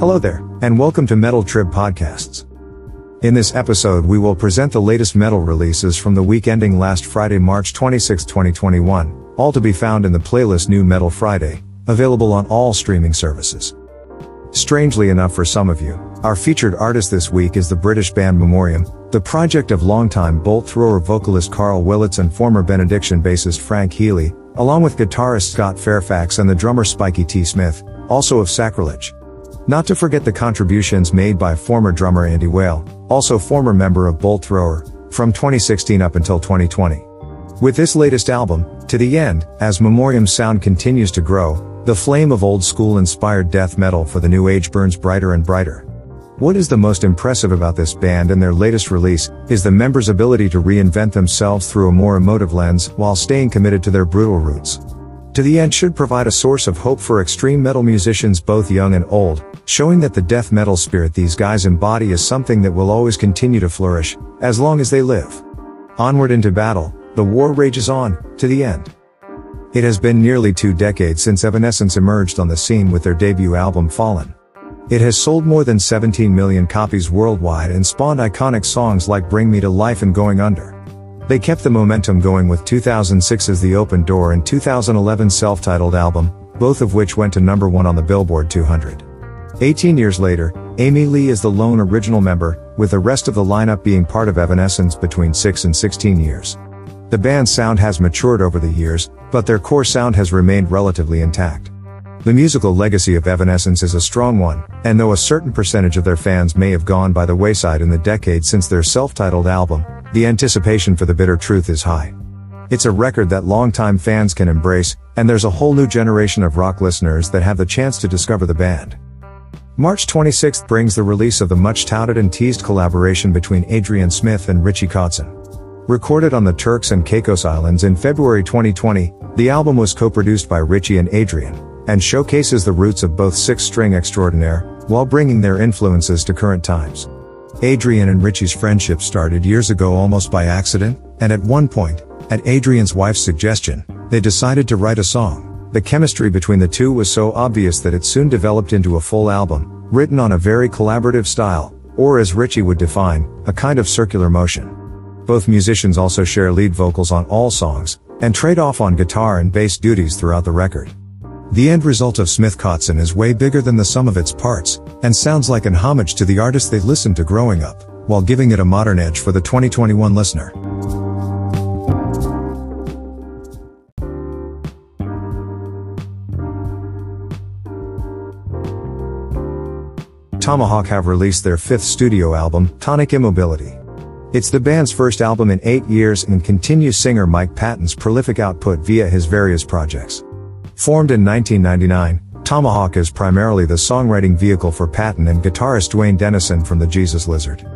Hello there, and welcome to Metal Trib Podcasts. In this episode, we will present the latest metal releases from the week ending last Friday, March 26, 2021, all to be found in the playlist New Metal Friday, available on all streaming services. Strangely enough for some of you, our featured artist this week is the British band Memoriam, the project of longtime bolt thrower vocalist Karl Willetts and former Benediction bassist Frank Healy, along with guitarist Scott Fairfax and the drummer Spikey T. Smith, also of Sacrilege. Not to forget the contributions made by former drummer Andy Whale, also former member of Bolt Thrower, from 2016 up until 2020. With this latest album, To the End, as Memoriam's sound continues to grow, the flame of old school inspired death metal for the new age burns brighter and brighter. What is the most impressive about this band and their latest release is the members' ability to reinvent themselves through a more emotive lens while staying committed to their brutal roots. To the End should provide a source of hope for extreme metal musicians both young and old, showing that the death metal spirit these guys embody is something that will always continue to flourish, as long as they live. Onward into battle, the war rages on, to the end. It has been nearly two decades since Evanescence emerged on the scene with their debut album Fallen. It has sold more than 17 million copies worldwide and spawned iconic songs like Bring Me to Life and Going Under. They kept the momentum going with 2006's The Open Door and 2011's self-titled album, both of which went to number one on the Billboard 200. 18 years later, Amy Lee is the lone original member, with the rest of the lineup being part of Evanescence between 6 and 16 years. The band's sound has matured over the years, but their core sound has remained relatively intact. The musical legacy of Evanescence is a strong one, and though a certain percentage of their fans may have gone by the wayside in the decade since their self-titled album, the anticipation for the bitter truth is high. It's a record that longtime fans can embrace, and there's a whole new generation of rock listeners that have the chance to discover the band. March 26 brings the release of the much touted and teased collaboration between Adrian Smith and Richie Kotzen. Recorded on the Turks and Caicos Islands in February 2020, the album was co-produced by Richie and Adrian, and showcases the roots of both six string extraordinaire, while bringing their influences to current times. Adrian and Richie's friendship started years ago almost by accident, and at one point, at Adrian's wife's suggestion, they decided to write a song. The chemistry between the two was so obvious that it soon developed into a full album, written on a very collaborative style, or as Richie would define, a kind of circular motion. Both musicians also share lead vocals on all songs, and trade off on guitar and bass duties throughout the record. The end result of Smith Kotzen is way bigger than the sum of its parts, and sounds like an homage to the artist they listened to growing up, while giving it a modern edge for the 2021 listener. Tomahawk have released their fifth studio album, Tonic Immobility. It's the band's first album in eight years and continues singer Mike Patton's prolific output via his various projects. Formed in 1999, Tomahawk is primarily the songwriting vehicle for Patton and guitarist Duane Denison from the Jesus Lizard.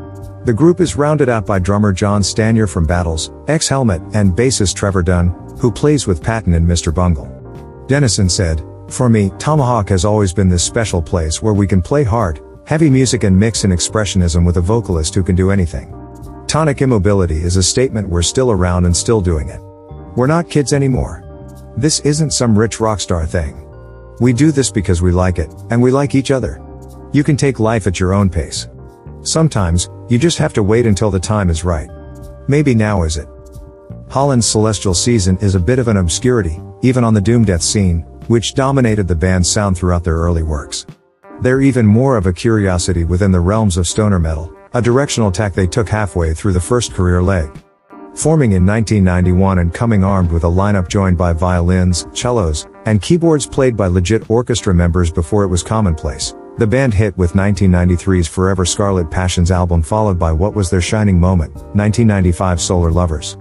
The group is rounded out by drummer John Stanier from Battles, Ex-Helmet, and bassist Trevor Dunn, who plays with Patton and Mr. Bungle. Dennison said, For me, Tomahawk has always been this special place where we can play hard, heavy music and mix in expressionism with a vocalist who can do anything. Tonic immobility is a statement we're still around and still doing it. We're not kids anymore. This isn't some rich rock star thing. We do this because we like it, and we like each other. You can take life at your own pace. Sometimes, you just have to wait until the time is right. Maybe now is it. Holland's Celestial Season is a bit of an obscurity, even on the doom death scene, which dominated the band's sound throughout their early works. They're even more of a curiosity within the realms of stoner metal, a directional tack they took halfway through the first career leg. Forming in 1991 and coming armed with a lineup joined by violins, cellos, and keyboards played by legit orchestra members before it was commonplace. The band hit with 1993's Forever Scarlet Passions album followed by what was their shining moment, 1995 Solar Lovers.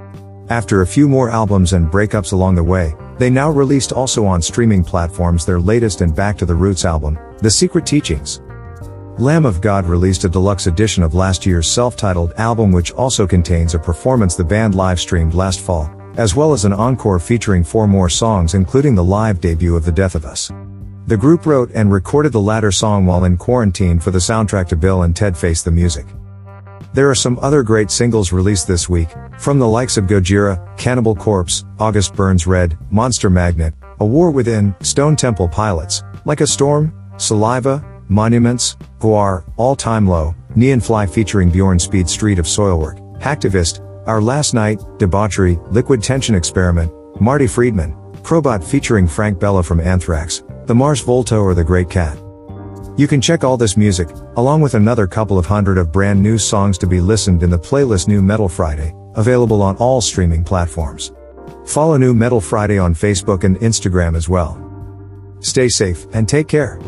After a few more albums and breakups along the way, they now released also on streaming platforms their latest and Back to the Roots album, The Secret Teachings. Lamb of God released a deluxe edition of last year's self-titled album which also contains a performance the band live-streamed last fall, as well as an encore featuring four more songs including the live debut of The Death of Us. The group wrote and recorded the latter song while in quarantine for the soundtrack to Bill and Ted Face the Music. There are some other great singles released this week, from the likes of Gojira, Cannibal Corpse, August Burns Red, Monster Magnet, A War Within, Stone Temple Pilots, Like a Storm, Saliva, Monuments, Gwar, All Time Low, Neon Fly featuring Bjorn Speed Strid of Soilwork, Hacktivist, Our Last Night, Debauchery, Liquid Tension Experiment, Marty Friedman, Crobot featuring Frank Bello from Anthrax, The Mars Volta or The Great Kat. You can check all this music, along with another couple of hundred of brand new songs to be listened in the playlist New Metal Friday, available on all streaming platforms. Follow New Metal Friday on Facebook and Instagram as well. Stay safe and take care.